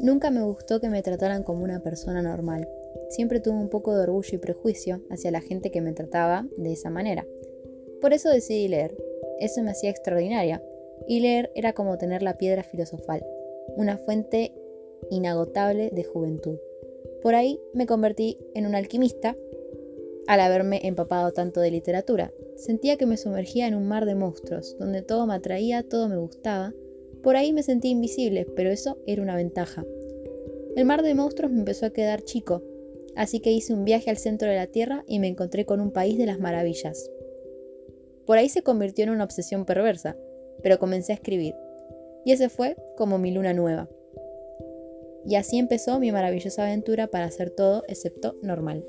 Nunca me gustó que me trataran como una persona normal. Siempre tuve un poco de orgullo y prejuicio hacia la gente que me trataba de esa manera. Por eso decidí leer. Eso me hacía extraordinaria. Y leer era como tener la piedra filosofal, una fuente inagotable de juventud. Por ahí me convertí en un alquimista al haberme empapado tanto de literatura. Sentía que me sumergía en un mar de monstruos, donde todo me atraía, todo me gustaba. Por ahí me sentí invisible, pero eso era una ventaja. El mar de monstruos me empezó a quedar chico, así que hice un viaje al centro de la Tierra y me encontré con un país de las maravillas. Por ahí se convirtió en una obsesión perversa, pero comencé a escribir. Y ese fue como mi luna nueva. Y así empezó mi maravillosa aventura para hacer todo excepto normal.